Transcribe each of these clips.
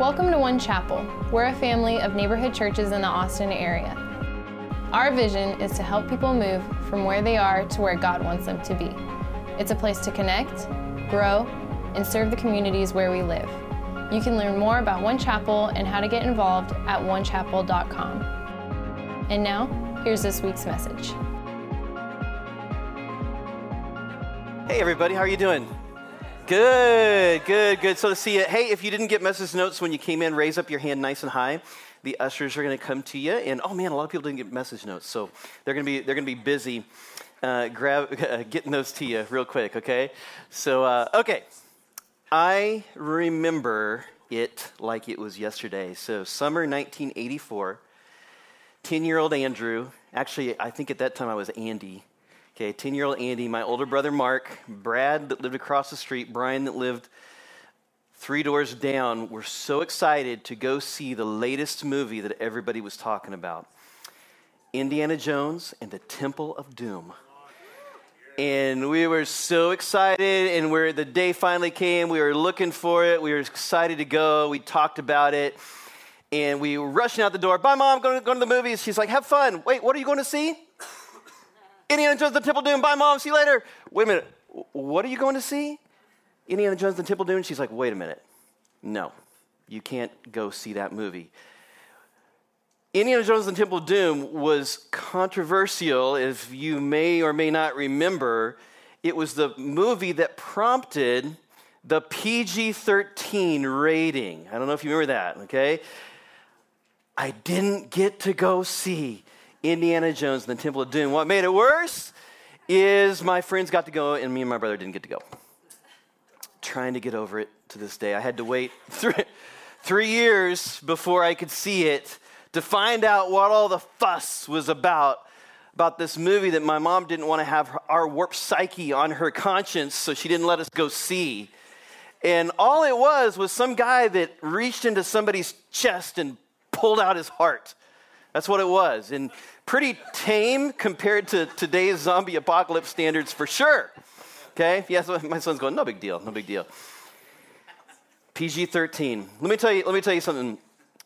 Welcome to One Chapel. We're a family of neighborhood churches in the Austin area. Our vision is to help people move from where they are to where God wants them to be. It's a place to connect, grow, and serve the communities where we live. You can learn more about One Chapel and how to get involved at onechapel.com. And now, here's this week's message. Hey, everybody, how are you doing? Good, good, good. So to see you. Hey, if you didn't get message notes when you came in, raise up your hand nice and high. The ushers are going to come to you, and oh man, a lot of people didn't get message notes, so they're going to be they're going to be busy uh, grab uh, getting those to you real quick. Okay, so uh, okay, I remember it like it was yesterday. So summer 1984. 10 year old Andrew, actually, I think at that time I was Andy. Okay, 10 year old Andy, my older brother Mark, Brad that lived across the street, Brian that lived three doors down were so excited to go see the latest movie that everybody was talking about Indiana Jones and the Temple of Doom. And we were so excited, and where the day finally came, we were looking for it. We were excited to go. We talked about it, and we were rushing out the door. Bye, mom. Going to, going to the movies. She's like, "Have fun." Wait, what are you going to see? Indiana Jones, the Temple Doom. Bye, mom. See you later. Wait a minute. What are you going to see? Indiana Jones, the Temple Doom. She's like, wait a minute. No, you can't go see that movie. Indiana Jones and the Temple of Doom was controversial, if you may or may not remember. It was the movie that prompted the PG 13 rating. I don't know if you remember that, okay? I didn't get to go see Indiana Jones and the Temple of Doom. What made it worse is my friends got to go and me and my brother didn't get to go. Trying to get over it to this day. I had to wait three, three years before I could see it to find out what all the fuss was about about this movie that my mom didn't want to have our warped psyche on her conscience, so she didn't let us go see. And all it was was some guy that reached into somebody's chest and pulled out his heart. That's what it was. And pretty tame compared to today's zombie apocalypse standards for sure. Okay? Yes, my son's going, no big deal, no big deal. PG 13. Let me tell you, let me tell you something.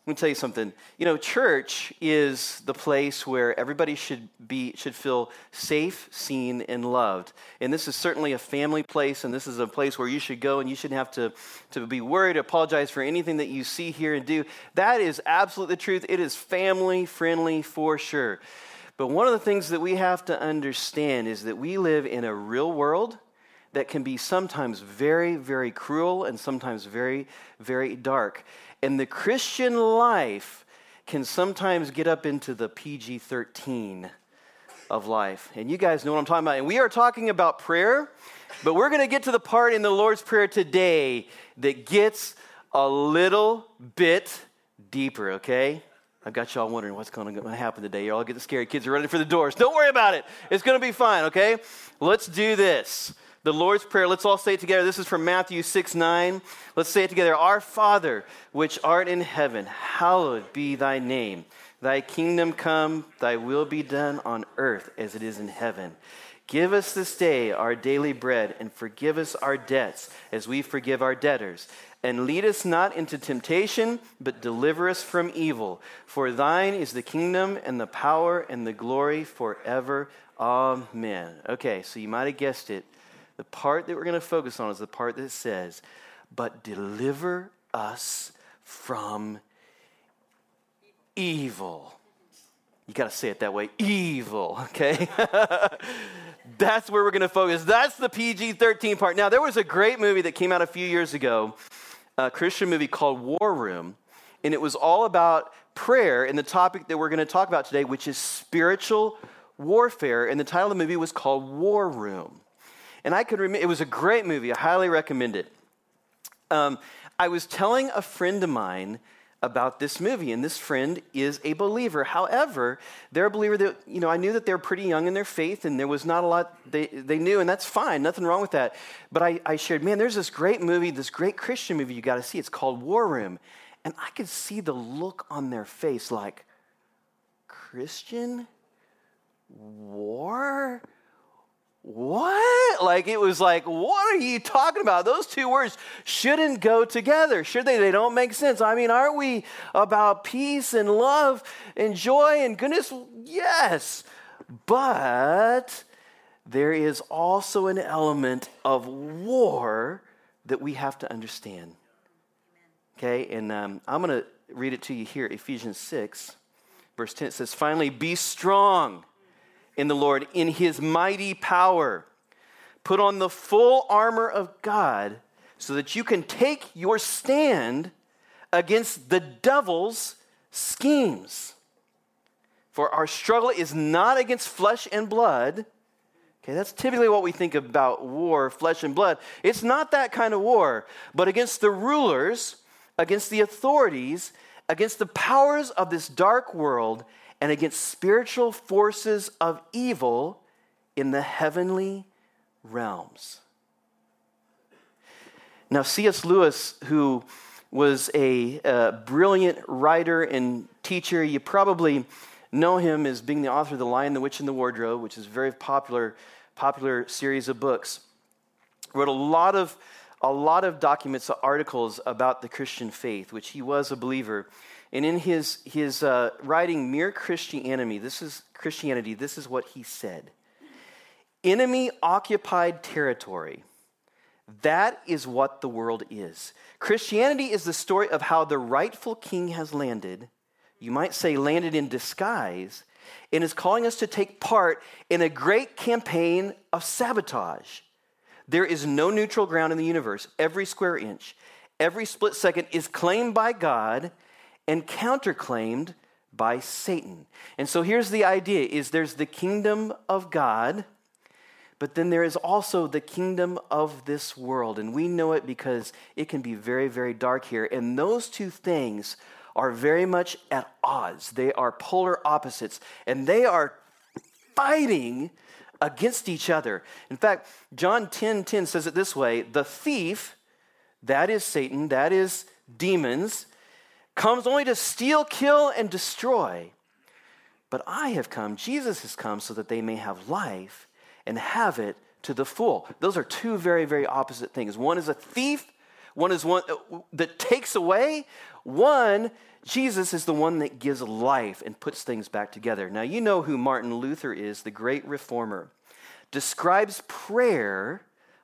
Let me tell you something. You know, church is the place where everybody should be should feel safe, seen, and loved. And this is certainly a family place, and this is a place where you should go and you shouldn't have to, to be worried, apologize for anything that you see here and do. That is absolutely the truth. It is family friendly for sure. But one of the things that we have to understand is that we live in a real world that can be sometimes very, very cruel and sometimes very, very dark. And the Christian life can sometimes get up into the PG 13 of life. And you guys know what I'm talking about. And we are talking about prayer, but we're going to get to the part in the Lord's Prayer today that gets a little bit deeper, okay? I've got y'all wondering what's going to happen today. You're all getting scared. Kids are running for the doors. Don't worry about it. It's going to be fine, okay? Let's do this the Lord's Prayer. Let's all say it together. This is from Matthew 6 9. Let's say it together. Our Father, which art in heaven, hallowed be thy name. Thy kingdom come, thy will be done on earth as it is in heaven. Give us this day our daily bread, and forgive us our debts as we forgive our debtors. And lead us not into temptation, but deliver us from evil. For thine is the kingdom, and the power, and the glory forever. Amen. Okay, so you might have guessed it. The part that we're going to focus on is the part that says, But deliver us from evil. You got to say it that way evil, okay? That's where we're going to focus. That's the PG 13 part. Now, there was a great movie that came out a few years ago, a Christian movie called War Room, and it was all about prayer and the topic that we're going to talk about today, which is spiritual warfare. And the title of the movie was called War Room. And I could remember, it was a great movie. I highly recommend it. Um, I was telling a friend of mine about this movie, and this friend is a believer. However, they're a believer that, you know, I knew that they were pretty young in their faith, and there was not a lot they, they knew, and that's fine, nothing wrong with that. But I, I shared, man, there's this great movie, this great Christian movie you got to see. It's called War Room. And I could see the look on their face like, Christian? War? what? Like it was like, what are you talking about? Those two words shouldn't go together, should they? They don't make sense. I mean, aren't we about peace and love and joy and goodness? Yes. But there is also an element of war that we have to understand. Okay, and um, I'm going to read it to you here Ephesians 6, verse 10. It says, Finally, be strong in the Lord, in his mighty power. Put on the full armor of God so that you can take your stand against the devil's schemes. For our struggle is not against flesh and blood. Okay, that's typically what we think about war, flesh and blood. It's not that kind of war, but against the rulers, against the authorities, against the powers of this dark world, and against spiritual forces of evil in the heavenly realms. Now, C.S. Lewis, who was a, a, brilliant writer and teacher, you probably know him as being the author of The Lion, the Witch, and the Wardrobe, which is a very popular, popular series of books. Wrote a lot of, a lot of documents, articles about the Christian faith, which he was a believer. And in his, his uh, writing, Mere Christianity, this is Christianity, this is what he said. Enemy occupied territory. That is what the world is. Christianity is the story of how the rightful king has landed, you might say landed in disguise, and is calling us to take part in a great campaign of sabotage. There is no neutral ground in the universe. Every square inch, every split second is claimed by God and counterclaimed by Satan. And so here's the idea is there's the kingdom of God, but then there is also the kingdom of this world. And we know it because it can be very, very dark here. And those two things are very much at odds. They are polar opposites, and they are fighting against each other. In fact, John 10 10 says it this way the thief, that is Satan, that is demons, comes only to steal, kill, and destroy. But I have come, Jesus has come, so that they may have life and have it to the full. Those are two very, very opposite things. One is a thief, one is one uh, that takes away. One, Jesus is the one that gives life and puts things back together. Now, you know who Martin Luther is, the great reformer. Describes prayer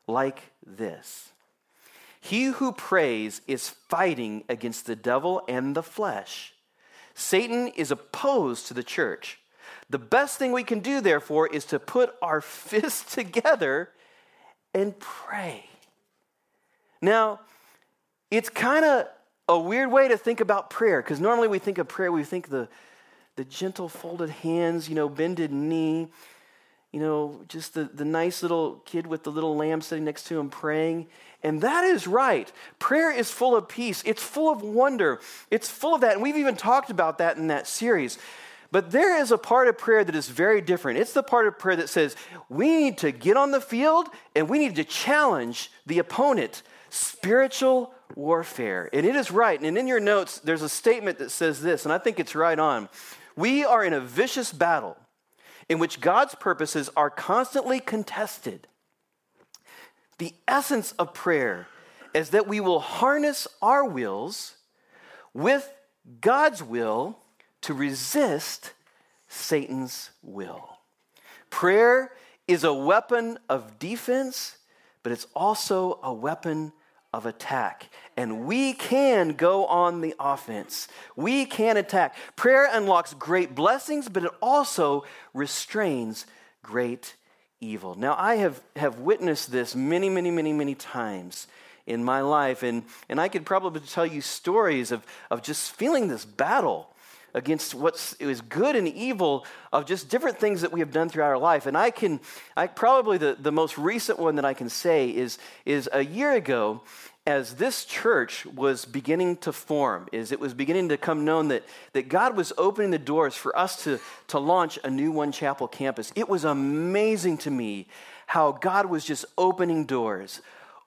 like this he who prays is fighting against the devil and the flesh. Satan is opposed to the church. The best thing we can do, therefore, is to put our fists together and pray. Now, it's kind of a weird way to think about prayer because normally we think of prayer, we think the, the gentle folded hands, you know, bended knee, you know, just the, the nice little kid with the little lamb sitting next to him praying. And that is right. Prayer is full of peace, it's full of wonder, it's full of that. And we've even talked about that in that series. But there is a part of prayer that is very different. It's the part of prayer that says we need to get on the field and we need to challenge the opponent. Spiritual warfare. And it is right. And in your notes, there's a statement that says this, and I think it's right on. We are in a vicious battle in which God's purposes are constantly contested. The essence of prayer is that we will harness our wills with God's will to resist Satan's will. Prayer is a weapon of defense, but it's also a weapon of attack. And we can go on the offense. We can attack. Prayer unlocks great blessings, but it also restrains great evil. Now, I have, have witnessed this many, many, many, many times in my life, and, and I could probably tell you stories of, of just feeling this battle against what's good and evil of just different things that we have done throughout our life. And I can, I probably the, the most recent one that I can say is, is a year ago, as this church was beginning to form, is it was beginning to come known that, that God was opening the doors for us to, to launch a new One Chapel campus. It was amazing to me how God was just opening doors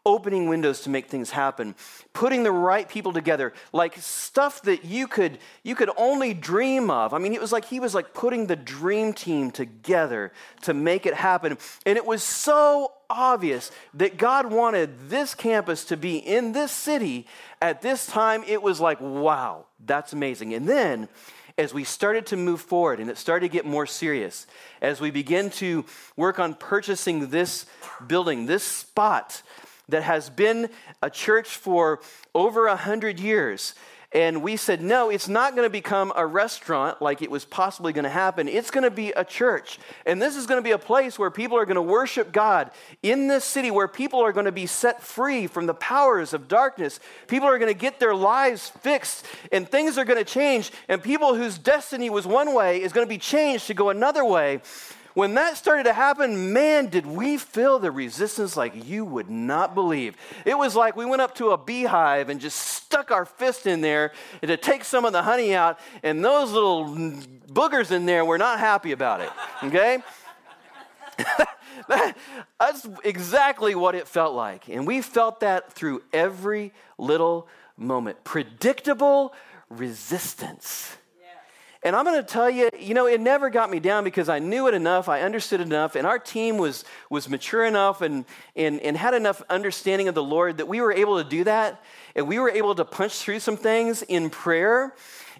opening windows to make things happen, putting the right people together, like stuff that you could you could only dream of. I mean, it was like he was like putting the dream team together to make it happen. And it was so obvious that God wanted this campus to be in this city at this time. It was like, wow, that's amazing. And then as we started to move forward and it started to get more serious, as we begin to work on purchasing this building, this spot that has been a church for over a hundred years, and we said, no, it's not going to become a restaurant like it was possibly going to happen. It's going to be a church. And this is going to be a place where people are going to worship God in this city, where people are going to be set free from the powers of darkness. People are going to get their lives fixed, and things are going to change. And people whose destiny was one way is going to be changed to go another way. When that started to happen, man, did we feel the resistance like you would not believe. It was like we went up to a beehive and just stuck our fist in there to take some of the honey out, and those little boogers in there were not happy about it, okay? That's exactly what it felt like. And we felt that through every little moment. Predictable resistance. And I'm going to tell you, you know, it never got me down because I knew it enough, I understood enough, and our team was, was mature enough and, and, and had enough understanding of the Lord that we were able to do that. And we were able to punch through some things in prayer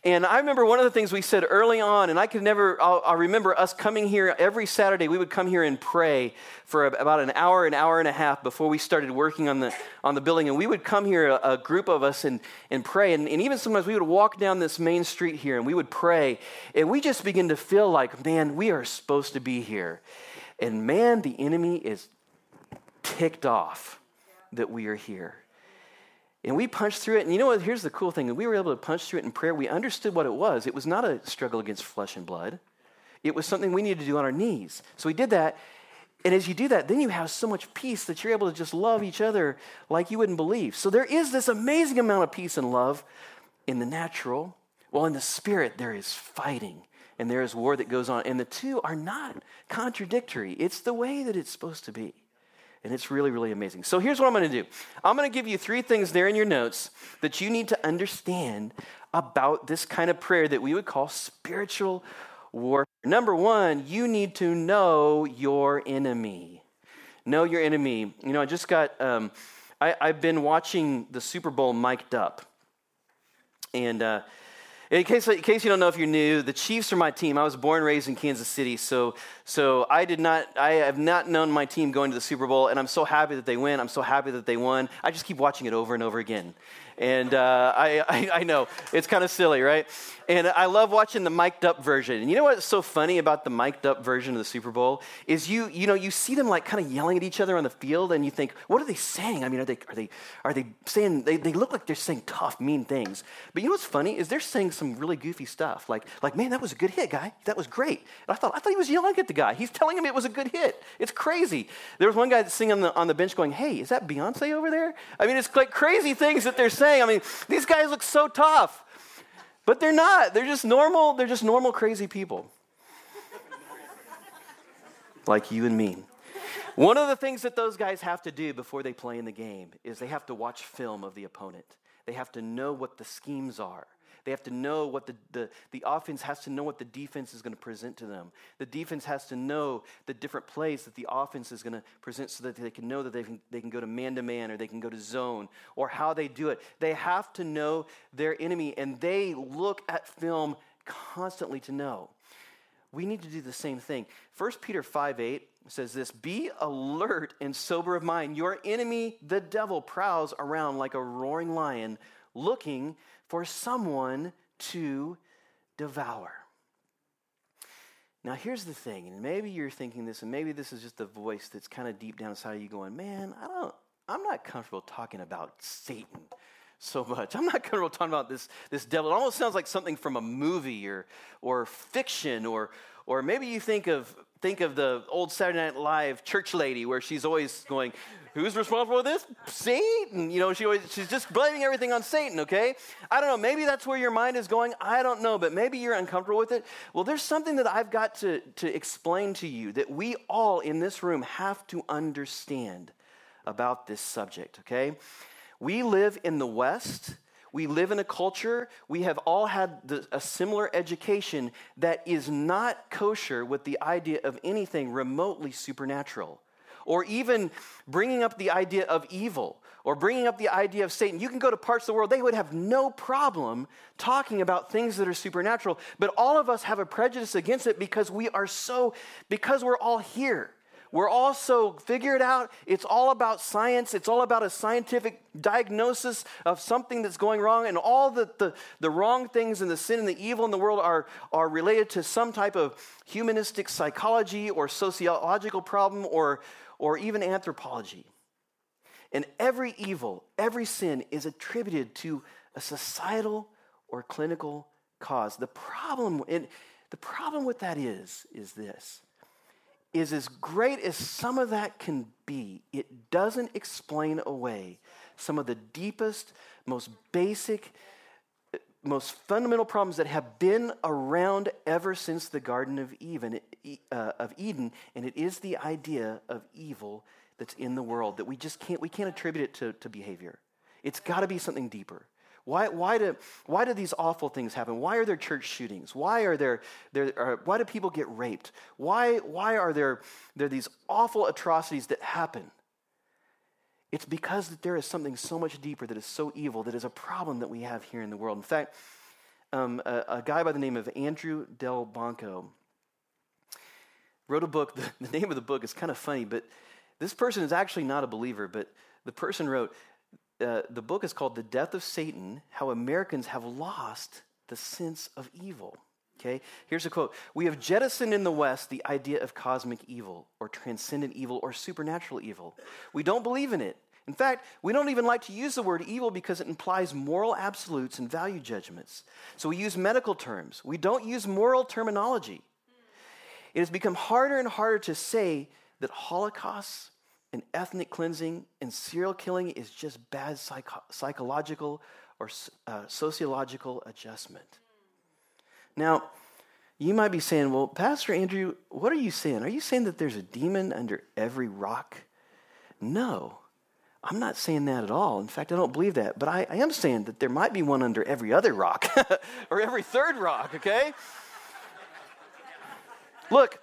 and I remember one of the things we said early on, and I could never, I'll, I'll, remember us coming here every Saturday. We would come here and pray for about an hour, an hour and a half before we started working on the, on the building. And we would come here, a, a group of us, and, and pray. And, and even sometimes we would walk down this main street here and we would pray. And we just begin to feel like, man, we are supposed to be here. And man, the enemy is ticked off that we are here. And we punched through it. And you know what? Here's the cool thing. We were able to punch through it in prayer. We understood what it was. It was not a struggle against flesh and blood, it was something we needed to do on our knees. So we did that. And as you do that, then you have so much peace that you're able to just love each other like you wouldn't believe. So there is this amazing amount of peace and love in the natural. Well, in the spirit, there is fighting and there is war that goes on. And the two are not contradictory, it's the way that it's supposed to be. And it's really, really amazing. So here's what I'm going to do I'm going to give you three things there in your notes that you need to understand about this kind of prayer that we would call spiritual warfare. Number one, you need to know your enemy. Know your enemy. You know, I just got, um, I, have been watching the Super Bowl mic'd up. And, uh, in case, in case you don't know if you're new, the Chiefs are my team. I was born and raised in Kansas City, so, so I did not, I have not known my team going to the Super Bowl, and I'm so happy that they win. I'm so happy that they won. I just keep watching it over and over again. And uh, I, I, I, know, it's kind of silly, right? And I love watching the mic'd up version. And you know what's so funny about the mic'd up version of the Super Bowl is you, you know, you see them like kind of yelling at each other on the field and you think, what are they saying? I mean, are they, are they, are they saying, they, they look like they're saying tough, mean things. But you know what's funny is they're saying some really goofy stuff. Like, like man, that was a good hit, guy. That was great. And I thought, I thought he was yelling at the guy. He's telling him it was a good hit. It's crazy. There was one guy singing on the, on the bench going, hey, is that Beyonce over there? I mean, it's like crazy things that they're saying saying. I mean, these guys look so tough, but they're not. They're just normal, they're just normal, crazy people. like you and me. One of the things that those guys have to do before they play in the game is they have to watch film of the opponent. They have to know what the schemes are. They have to know what the, the, the offense has to know what the defense is going to present to them. The defense has to know the different plays that the offense is going to present so that they can know that they can, they can go to man to man or they can go to zone or how they do it. They have to know their enemy and they look at film constantly to know. We need to do the same thing. 1 Peter 5 8 says this Be alert and sober of mind. Your enemy, the devil, prowls around like a roaring lion looking for someone to devour. Now, here's the thing, and maybe you're thinking this, and maybe this is just a voice that's kind of deep down inside of you going, man, I don't, I'm not comfortable talking about Satan so much. I'm not comfortable talking about this, this devil. It almost sounds like something from a movie or, or fiction, or, or maybe you think of, think of the old Saturday Night Live church lady where she's always going, Who's responsible for this? Satan. You know, she always, she's just blaming everything on Satan, okay? I don't know. Maybe that's where your mind is going. I don't know, but maybe you're uncomfortable with it. Well, there's something that I've got to, to explain to you that we all in this room have to understand about this subject, okay? We live in the West. We live in a culture, we have all had the, a similar education that is not kosher with the idea of anything remotely supernatural or even bringing up the idea of evil or bringing up the idea of Satan. You can go to parts of the world, they would have no problem talking about things that are supernatural. But all of us have a prejudice against it because we are so, because we're all here. We're also figure it out. It's all about science. It's all about a scientific diagnosis of something that's going wrong. And all the, the, the wrong things and the sin and the evil in the world are, are related to some type of humanistic psychology or sociological problem or, or even anthropology. And every evil, every sin is attributed to a societal or clinical cause. The problem, the problem with that is, is this is as great as some of that can be, it doesn't explain away some of the deepest, most basic, most fundamental problems that have been around ever since the Garden of Eden, uh, of Eden, and it is the idea of evil that's in the world that we just can't we can't attribute it to, to behavior. It's got to be something deeper. Why, why, do, why do these awful things happen? Why are there church shootings? Why, are there, there are, why do people get raped? Why, why are there, there these awful atrocities that happen? It's because that there is something so much deeper that is so evil that is a problem that we have here in the world. In fact, um, a, a, guy by the name of Andrew Delbanco wrote a book. The, the name of the book is kind of funny, but this person is actually not a believer, but the person wrote, uh, the book is called The Death of Satan How Americans Have Lost the Sense of Evil. Okay, here's a quote We have jettisoned in the West the idea of cosmic evil, or transcendent evil, or supernatural evil. We don't believe in it. In fact, we don't even like to use the word evil because it implies moral absolutes and value judgments. So we use medical terms. We don't use moral terminology. It has become harder and harder to say that Holocausts and ethnic cleansing and serial killing is just bad psycho- psychological or uh, sociological adjustment. Now, you might be saying, well, Pastor Andrew, what are you saying? Are you saying that there's a demon under every rock? No, I'm not saying that at all. In fact, I don't believe that. But I, I am saying that there might be one under every other rock or every third rock, okay? Look,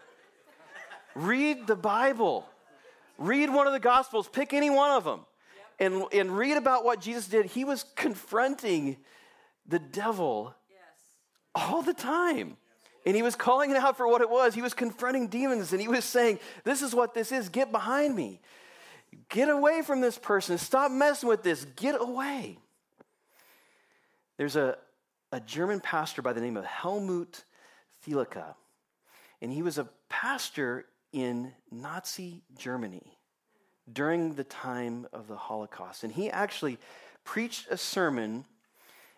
read the Bible. Read one of the Gospels, pick any one of them, and, and read about what Jesus did. He was confronting the devil all the time. And he was calling it out for what it was. He was confronting demons and he was saying, This is what this is. Get behind me. Get away from this person. Stop messing with this. Get away. There's a, a German pastor by the name of Helmut Thielicke. And he was a pastor in Nazi Germany during the time of the Holocaust. And he actually preached a sermon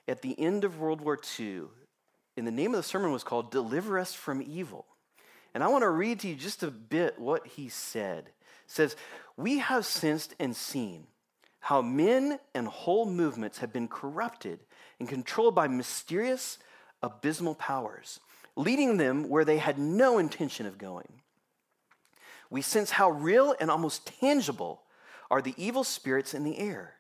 at the end of World War II. And the name of the sermon was called Deliver Us from Evil. And I want to read to you just a bit what he said. It says, We have sensed and seen how men and whole movements have been corrupted and controlled by mysterious, abysmal powers, leading them where they had no intention of going we sense how real and almost tangible are the evil spirits in the air,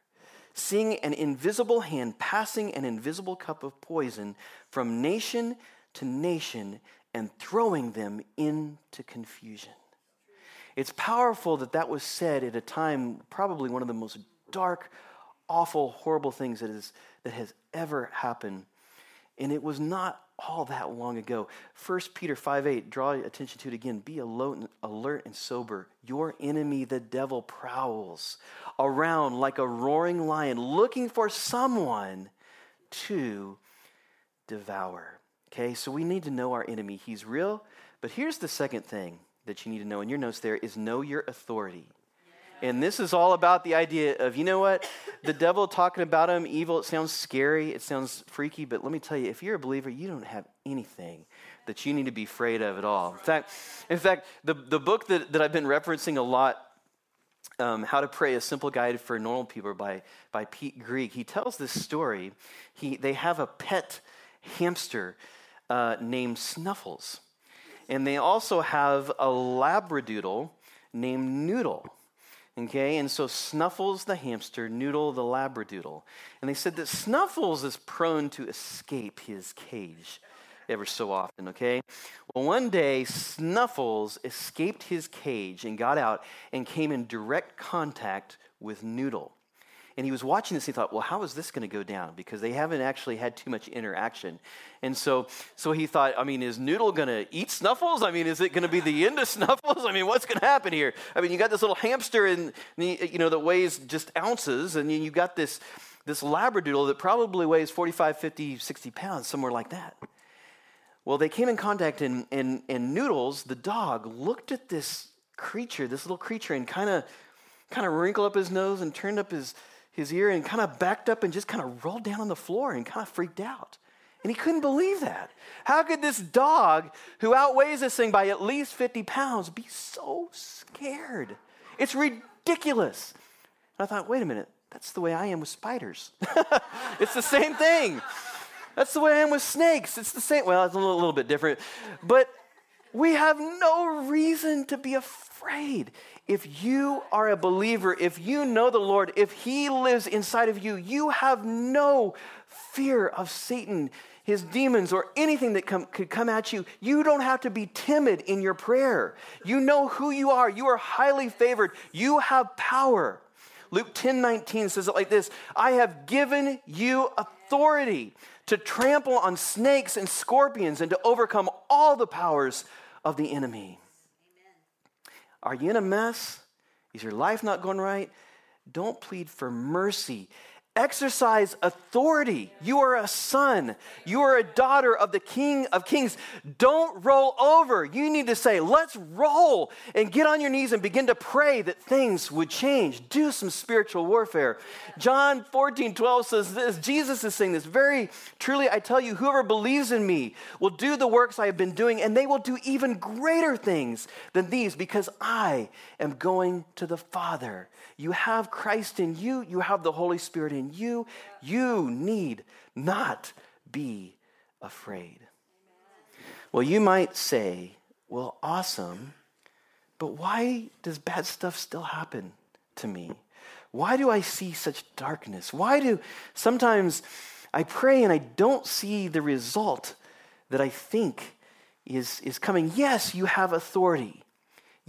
seeing an invisible hand passing an invisible cup of poison from nation to nation and throwing them into confusion. It's powerful that that was said at a time, probably one of the most dark, awful, horrible things that, is, that has ever happened. And it was not all that long ago. 1 Peter 5 8, draw attention to it again. Be alert and sober. Your enemy, the devil, prowls around like a roaring lion looking for someone to devour. Okay, so we need to know our enemy. He's real. But here's the second thing that you need to know in your notes there is know your authority. And this is all about the idea of, you know what? The devil talking about him, evil, it sounds scary, it sounds freaky, but let me tell you, if you're a believer, you don't have anything that you need to be afraid of at all. In fact, in fact the, the book that, that I've been referencing a lot, um, How to Pray, A Simple Guide for Normal People by, by Pete Greig, he tells this story. He, they have a pet hamster uh, named Snuffles. And they also have a Labradoodle named Noodle. Okay, and so Snuffles the hamster, Noodle the labradoodle. And they said that Snuffles is prone to escape his cage ever so often, okay? Well, one day, Snuffles escaped his cage and got out and came in direct contact with Noodle. And he was watching this. He thought, well, how is this going to go down? Because they haven't actually had too much interaction. And so, so he thought, I mean, is Noodle going to eat Snuffles? I mean, is it going to be the end of Snuffles? I mean, what's going to happen here? I mean, you got this little hamster, and you know that weighs just ounces, and you got this this labradoodle that probably weighs 45, 50, 60 pounds, somewhere like that. Well, they came in contact, and, and, and Noodles, the dog, looked at this creature, this little creature, and kind of kind of wrinkled up his nose and turned up his, his ear and kind of backed up and just kind of rolled down on the floor and kind of freaked out. And he couldn't believe that. How could this dog, who outweighs this thing by at least 50 pounds, be so scared? It's ridiculous. And I thought, wait a minute, that's the way I am with spiders. it's the same thing. That's the way I am with snakes. It's the same. Well, it's a little, little bit different. But we have no reason to be afraid. If you are a believer, if you know the Lord, if He lives inside of you, you have no fear of Satan, his demons, or anything that come, could come at you. You don't have to be timid in your prayer. You know who you are. You are highly favored. You have power. Luke 10 19 says it like this I have given you authority to trample on snakes and scorpions and to overcome all the powers of the enemy. Amen. Are you in a mess? Is your life not going right? Don't plead for mercy exercise authority. You are a son. You are a daughter of the King of Kings. Don't roll over. You need to say, let's roll and get on your knees and begin to pray that things would change. Do some spiritual warfare. John 14, 12 says this Jesus is saying this very truly, I tell you, whoever believes in me will do the works I have been doing, and they will do even greater things than these because I am going to the Father. You have Christ in you, you have the Holy Spirit in you. You you need not be afraid. Well, you might say, well, awesome, but why does bad stuff still happen to me? Why do I see such darkness? Why do sometimes I pray and I don't see the result that I think is, is coming? Yes, you have authority.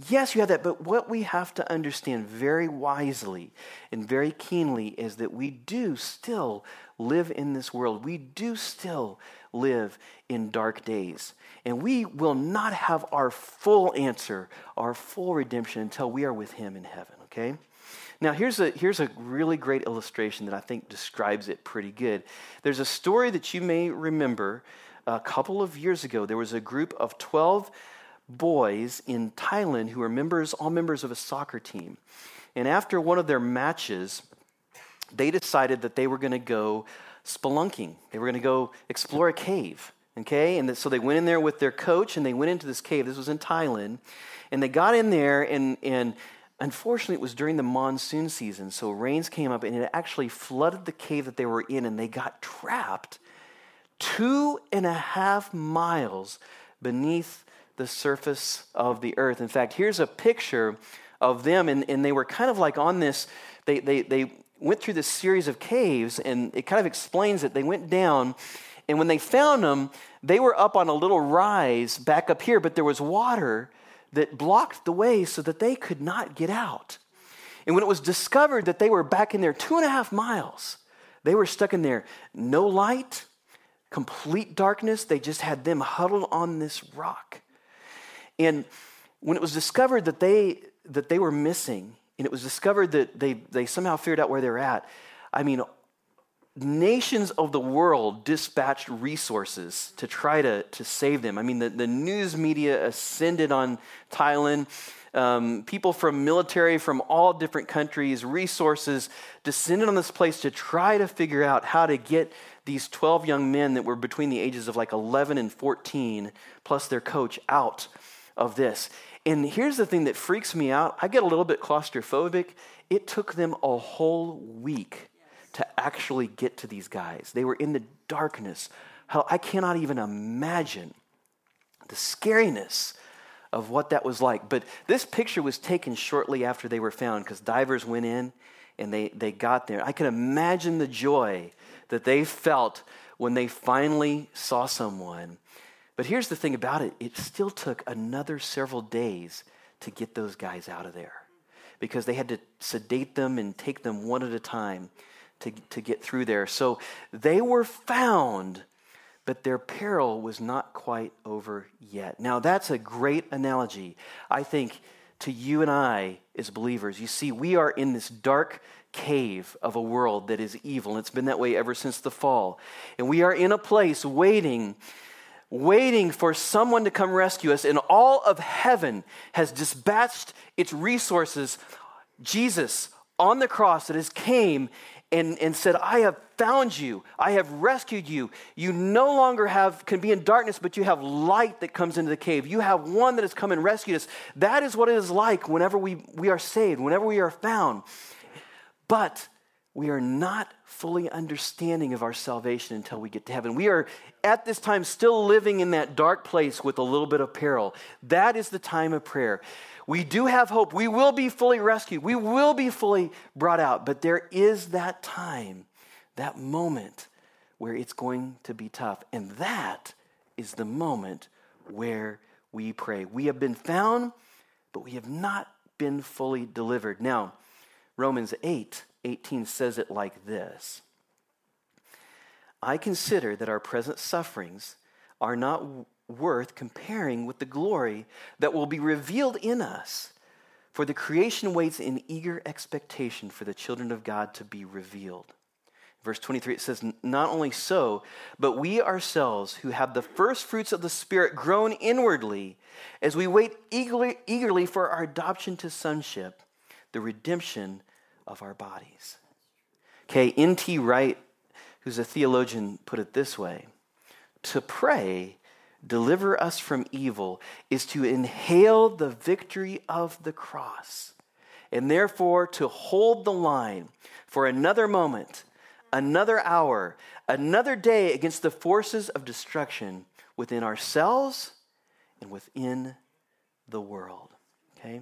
Yes, you have that, but what we have to understand very wisely and very keenly is that we do still live in this world. We do still live in dark days. And we will not have our full answer, our full redemption until we are with Him in heaven, okay? Now, here's a, here's a really great illustration that I think describes it pretty good. There's a story that you may remember a couple of years ago. There was a group of 12 boys in Thailand who are members, all members of a soccer team. And after one of their matches, they decided that they were going to go spelunking. They were going to go explore a cave. Okay? And so they went in there with their coach and they went into this cave. This was in Thailand. And they got in there, and, and unfortunately, it was during the monsoon season. So rains came up and it actually flooded the cave that they were in, and they got trapped two and a half miles beneath the surface of the earth. In fact, here's a picture of them, and, and they were kind of like on this, they, they, they went through this series of caves, and it kind of explains it. They went down, and when they found them, they were up on a little rise back up here, but there was water that blocked the way so that they could not get out. And when it was discovered that they were back in there two and a half miles, they were stuck in there. No light, complete darkness. They just had them huddled on this rock. And when it was discovered that they, that they were missing, and it was discovered that they, they somehow figured out where they're at, I mean, nations of the world dispatched resources to try to, to save them. I mean, the, the news media ascended on Thailand. Um, people from military from all different countries, resources descended on this place to try to figure out how to get these 12 young men that were between the ages of like 11 and 14, plus their coach, out of this. And here's the thing that freaks me out I get a little bit claustrophobic. It took them a whole week to actually get to these guys. They were in the darkness. Hell, I cannot even imagine the scariness of what that was like. But this picture was taken shortly after they were found because divers went in and they, they got there. I can imagine the joy that they felt when they finally saw someone. But here's the thing about it it still took another several days to get those guys out of there because they had to sedate them and take them one at a time to, to get through there. So they were found, but their peril was not quite over yet. Now, that's a great analogy, I think, to you and I as believers. You see, we are in this dark cave of a world that is evil, and it's been that way ever since the fall. And we are in a place waiting waiting for someone to come rescue us, and all of heaven has dispatched its resources. Jesus on the cross that has came and, and said, I have found you. I have rescued you. You no longer have can be in darkness, but you have light that comes into the cave. You have one that has come and rescued us. That is what it is like whenever we, we are saved, whenever we are found. But we are not fully understanding of our salvation until we get to heaven. We are at this time still living in that dark place with a little bit of peril. That is the time of prayer. We do have hope. We will be fully rescued. We will be fully brought out. But there is that time, that moment where it's going to be tough. And that is the moment where we pray. We have been found, but we have not been fully delivered. Now, Romans 8 18 says it like this I consider that our present sufferings are not worth comparing with the glory that will be revealed in us. For the creation waits in eager expectation for the children of God to be revealed. Verse 23, it says, Not only so, but we ourselves who have the first fruits of the Spirit groan inwardly as we wait eagerly, eagerly for our adoption to sonship, the redemption of our bodies. Okay, N.T. Wright, who's a theologian, put it this way To pray, deliver us from evil, is to inhale the victory of the cross, and therefore to hold the line for another moment, another hour, another day against the forces of destruction within ourselves and within the world. Okay?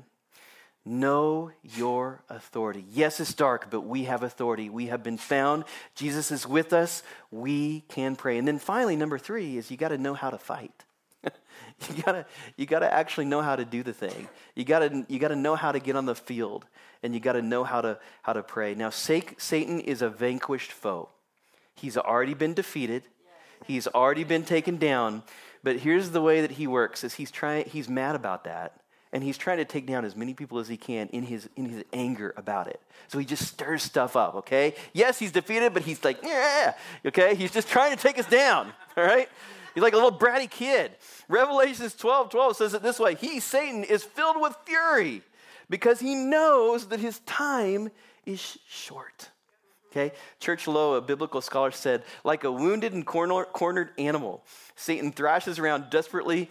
Know your authority. Yes, it's dark, but we have authority. We have been found. Jesus is with us. We can pray. And then finally, number three is you got to know how to fight. you gotta you gotta actually know how to do the thing. You gotta you gotta know how to get on the field, and you gotta know how to how to pray. Now, Satan is a vanquished foe. He's already been defeated. He's already been taken down. But here's the way that he works: is he's trying he's mad about that and he's trying to take down as many people as he can in his in his anger about it. So he just stirs stuff up, okay? Yes, he's defeated, but he's like, yeah, okay? He's just trying to take us down, all right? He's like a little bratty kid. Revelations 12 12 says it this way He, Satan, is filled with fury because he knows that his time is short. Okay? Church Low, a biblical scholar, said, like a wounded and cornered animal, Satan thrashes around desperately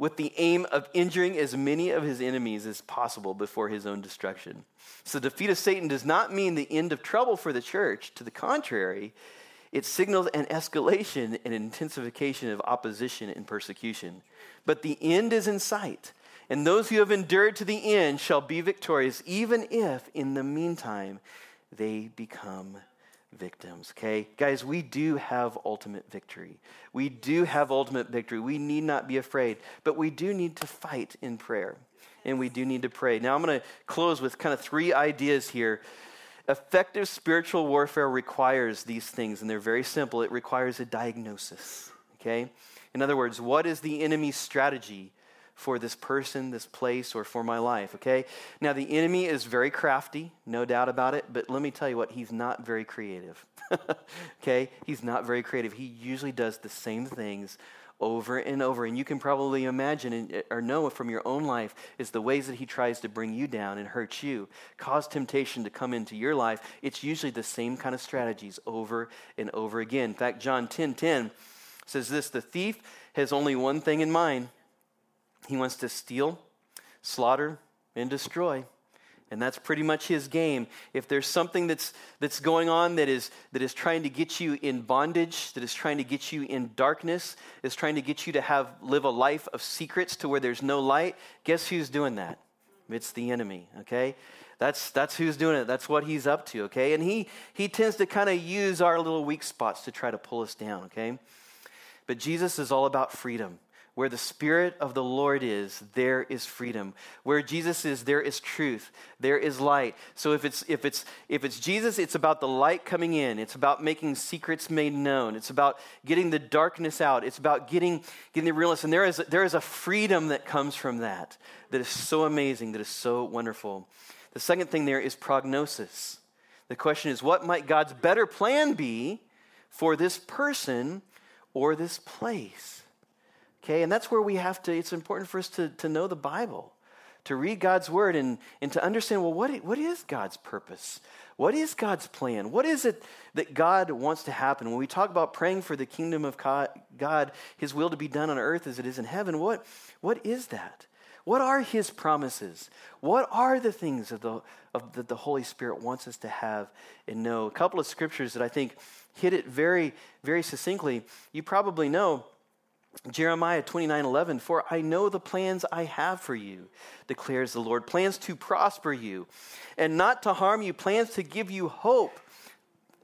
with the aim of injuring as many of his enemies as possible before his own destruction. So, the defeat of Satan does not mean the end of trouble for the church. To the contrary, it signals an escalation and intensification of opposition and persecution. But the end is in sight, and those who have endured to the end shall be victorious, even if in the meantime they become victims, okay? Guys, we do have ultimate victory. We do have ultimate victory. We need not be afraid, but we do need to fight in prayer. And we do need to pray. Now, I'm going to close with kind of three ideas here. Effective spiritual warfare requires these things, and they're very simple. It requires a diagnosis, okay? In other words, what is the enemy's strategy for this person, this place, or for my life, okay? Now, the enemy is very crafty, no doubt about it, but let me tell you what, he's not very creative, okay? He's not very creative. He usually does the same things over and over. And you can probably imagine uh, or know from your own life is the ways that he tries to bring you down and hurt you, cause temptation to come into your life. It's usually the same kind of strategies over and over again. In fact, John 10 10 says this the thief has only one thing in mind he wants to steal, slaughter, and destroy. And that's pretty much his game. If there's something that's, that's going on that is, that is trying to get you in bondage, that is trying to get you in darkness, is trying to get you to have, live a life of secrets to where there's no light, guess who's doing that? It's the enemy, okay? That's, that's who's doing it. That's what he's up to, okay? And he, he tends to kind of use our little weak spots to try to pull us down, okay? But Jesus is all about freedom. Where the Spirit of the Lord is, there is freedom. Where Jesus is, there is truth. There is light. So if it's, if it's, if it's Jesus, it's about the light coming in. It's about making secrets made known. It's about getting the darkness out. It's about getting, getting the realness. And there is, there is a freedom that comes from that that is so amazing, that is so wonderful. The second thing there is prognosis. The question is, what might God's better plan be for this person or this place? Okay, and that's where we have to, it's important for us to, to know the Bible, to read God's word and, and to understand, well, what, what is God's purpose? What is God's plan? What is it that God wants to happen? When we talk about praying for the kingdom of God, his will to be done on earth as it is in heaven, what, what is that? What are his promises? What are the things of the, of that the Holy Spirit wants us to have and know? A couple of scriptures that I think hit it very, very succinctly. You probably know Jeremiah 29 11, for I know the plans I have for you, declares the Lord. Plans to prosper you and not to harm you, plans to give you hope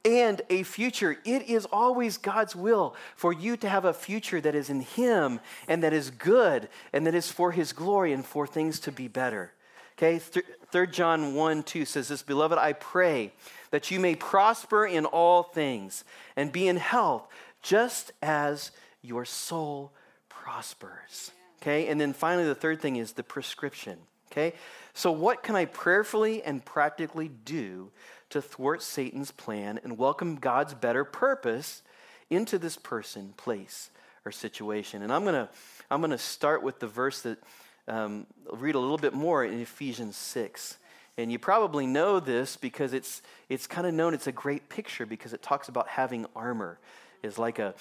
and a future. It is always God's will for you to have a future that is in Him and that is good and that is for His glory and for things to be better. Okay, 3 John 1 2 says this Beloved, I pray that you may prosper in all things and be in health, just as your soul prospers. Okay? And then finally, the third thing is the prescription. Okay? So, what can I prayerfully and practically do to thwart Satan's plan and welcome God's better purpose into this person, place, or situation? And I'm going to I'm to start with the verse that um, read a little bit more in Ephesians 6. And you probably know this because it's, it's kind of known, it's a great picture because it talks about having armor. It's like a,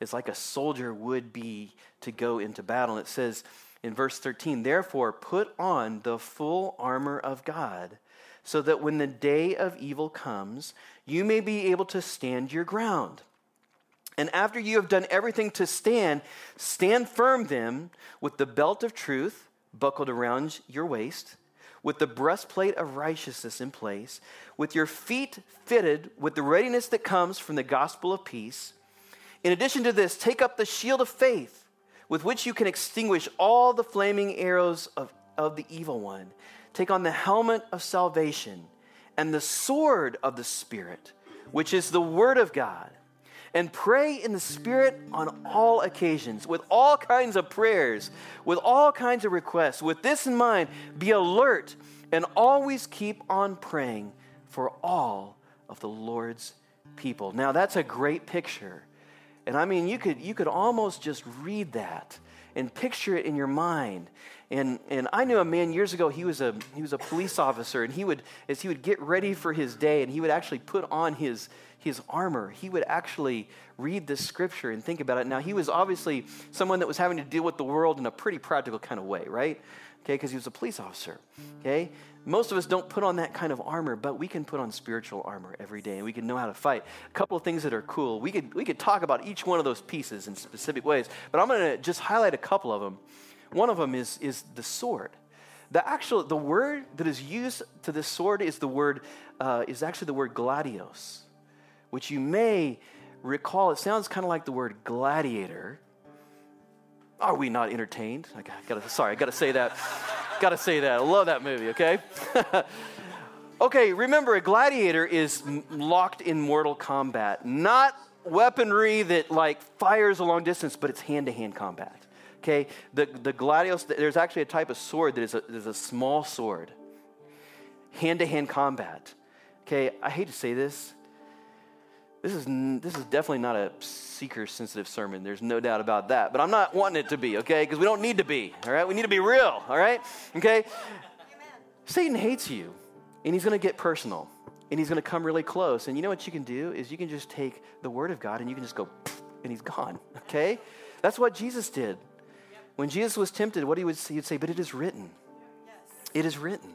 is like a soldier would be to go into battle. And it says in verse 13, Therefore, put on the full armor of God, so that when the day of evil comes, you may be able to stand your ground. And after you have done everything to stand, stand firm then with the belt of truth buckled around your waist, with the breastplate of righteousness in place, with your feet fitted with the readiness that comes from the gospel of peace. In addition to this, take up the shield of faith with which you can extinguish all the flaming arrows of, of the evil one. Take on the helmet of salvation and the sword of the Spirit, which is the Word of God. And pray in the Spirit on all occasions, with all kinds of prayers, with all kinds of requests. With this in mind, be alert and always keep on praying for all of the Lord's people. Now, that's a great picture and I mean, you could, you could almost just read that and picture it in your mind. And, and I knew a man years ago, he was a, he was a police officer, and he would, as he would get ready for his day, and he would actually put on his, his armor, he would actually read this scripture and think about it. Now, he was obviously someone that was having to deal with the world in a pretty practical kind of way, right? Okay, because he was a police officer. Okay? Most of us don't put on that kind of armor, but we can put on spiritual armor every day and we can know how to fight. A couple of things that are cool. We could, we could talk about each one of those pieces in specific ways, but I'm going to just highlight a couple of them. One of them is, is the sword. The actual, the word that is used to this sword is the word, uh, is actually the word gladius, which you may recall. It sounds kind of like the word gladiator. Are we not entertained? I gotta, sorry, I gotta say that. Gotta say that. I love that movie, okay? okay, remember, a gladiator is locked in mortal combat, not weaponry that like fires a long distance, but it's hand to hand combat. Okay, the, the gladius, there's actually a type of sword that is a, is a small sword, hand to hand combat. Okay, I hate to say this, this is, this is definitely not a seeker sensitive sermon. There's no doubt about that. But I'm not wanting it to be, okay? Because we don't need to be, all right? We need to be real, all right? Okay? Amen. Satan hates you, and he's going to get personal, and he's going to come really close. And you know what you can do is you can just take the word of God and you can just go, and he's gone, okay? That's what Jesus did. When Jesus was tempted, what he would say, he'd say, but it is written. It is written.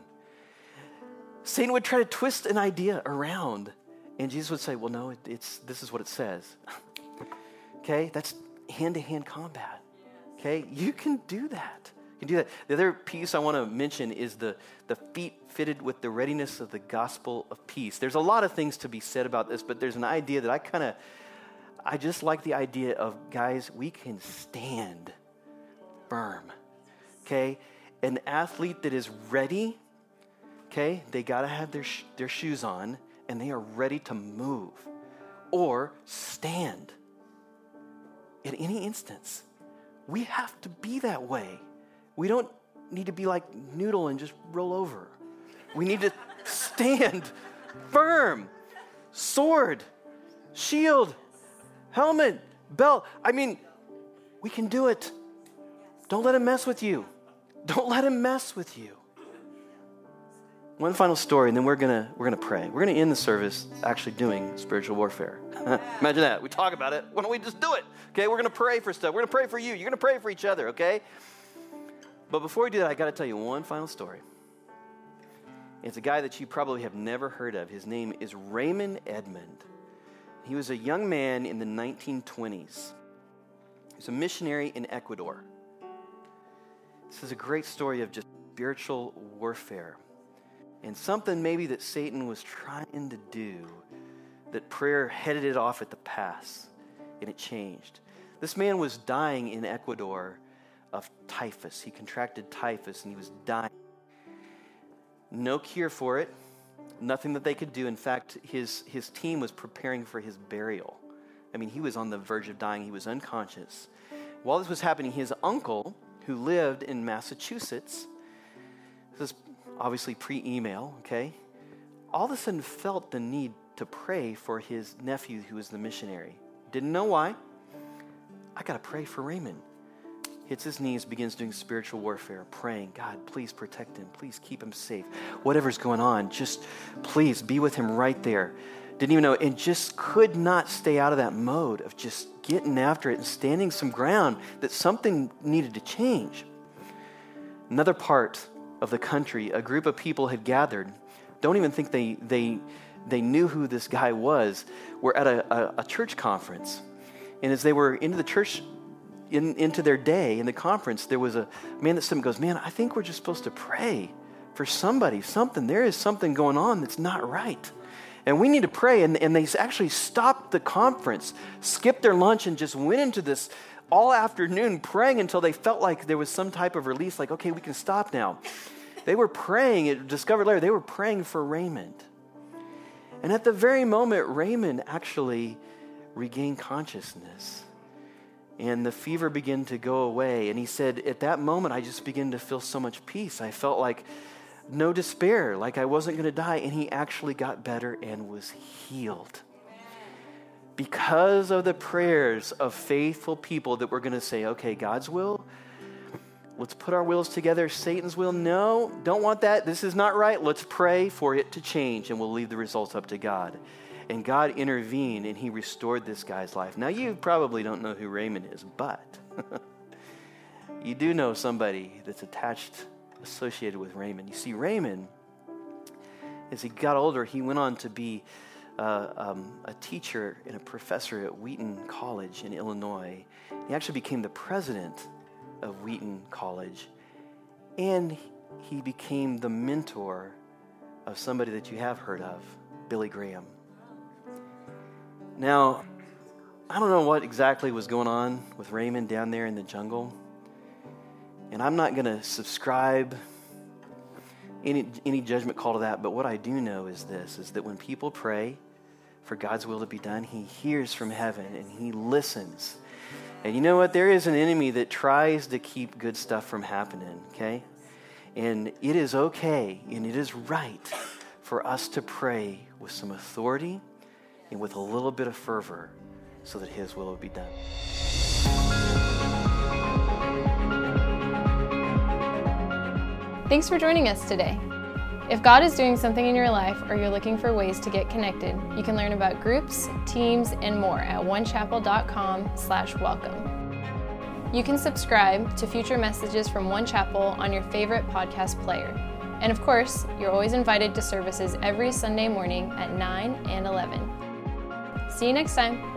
Satan would try to twist an idea around. And Jesus would say, Well, no, it, it's, this is what it says. okay? That's hand to hand combat. Okay? You can do that. You can do that. The other piece I want to mention is the, the feet fitted with the readiness of the gospel of peace. There's a lot of things to be said about this, but there's an idea that I kind of, I just like the idea of, guys, we can stand firm. Okay? An athlete that is ready, okay, they got to have their, sh- their shoes on and they are ready to move or stand at any instance. We have to be that way. We don't need to be like noodle and just roll over. We need to stand firm. Sword, shield, helmet, belt. I mean, we can do it. Don't let him mess with you. Don't let him mess with you. One final story, and then we're gonna we're gonna pray. We're gonna end the service actually doing spiritual warfare. Imagine that. We talk about it. Why don't we just do it? Okay, we're gonna pray for stuff. We're gonna pray for you. You're gonna pray for each other. Okay. But before we do that, I got to tell you one final story. It's a guy that you probably have never heard of. His name is Raymond Edman. He was a young man in the 1920s. He was a missionary in Ecuador. This is a great story of just spiritual warfare and something maybe that Satan was trying to do that prayer headed it off at the pass and it changed. This man was dying in Ecuador of typhus. He contracted typhus and he was dying. No cure for it, nothing that they could do. In fact, his, his team was preparing for his burial. I mean, he was on the verge of dying, he was unconscious. While this was happening, his uncle, who lived in Massachusetts, this is obviously pre email, okay, all of a sudden felt the need to pray for his nephew who was the missionary. Didn't know why. I got to pray for Raymond hits his knees, begins doing spiritual warfare, praying, God, please protect him. Please keep him safe. Whatever's going on, just please be with him right there. Didn't even know, and just could not stay out of that mode of just getting after it and standing some ground that something needed to change. Another part of the country, a group of people had gathered. Don't even think they, they, they knew who this guy was. Were at a, a, a church conference. And as they were into the church in, into their day in the conference, there was a man that stood and goes, Man, I think we're just supposed to pray for somebody, something. There is something going on that's not right. And we need to pray. And, and they actually stopped the conference, skipped their lunch, and just went into this all afternoon praying until they felt like there was some type of release, like, okay, we can stop now. They were praying, it discovered later, they were praying for Raymond. And at the very moment, Raymond actually regained consciousness and the fever began to go away. And he said, At that moment, I just began to feel so much peace. I felt like no despair, like I wasn't going to die. And he actually got better and was healed. Because of the prayers of faithful people that we're going to say, okay, God's will, let's put our wills together. Satan's will, no, don't want that. This is not right. Let's pray for it to change, and we'll leave the results up to God. And God intervened and he restored this guy's life. Now, you probably don't know who Raymond is, but you do know somebody that's attached, associated with Raymond. You see, Raymond, as he got older, he went on to be uh, um, a teacher and a professor at Wheaton College in Illinois. He actually became the president of Wheaton College. And he became the mentor of somebody that you have heard of, Billy Graham. Now, I don't know what exactly was going on with Raymond down there in the jungle. And I'm not going to subscribe any, any judgment call to that, but what I do know is this is that when people pray for God's will to be done, He hears from heaven and He listens. And you know what? There is an enemy that tries to keep good stuff from happening, okay? And it is okay and it is right for us to pray with some authority and with a little bit of fervor so that His will will be done. Thanks for joining us today. If God is doing something in your life or you're looking for ways to get connected, you can learn about groups, teams, and more at onechapel.com/welcome. You can subscribe to future messages from One Chapel on your favorite podcast player. And of course, you're always invited to services every Sunday morning at 9 and 11. See you next time.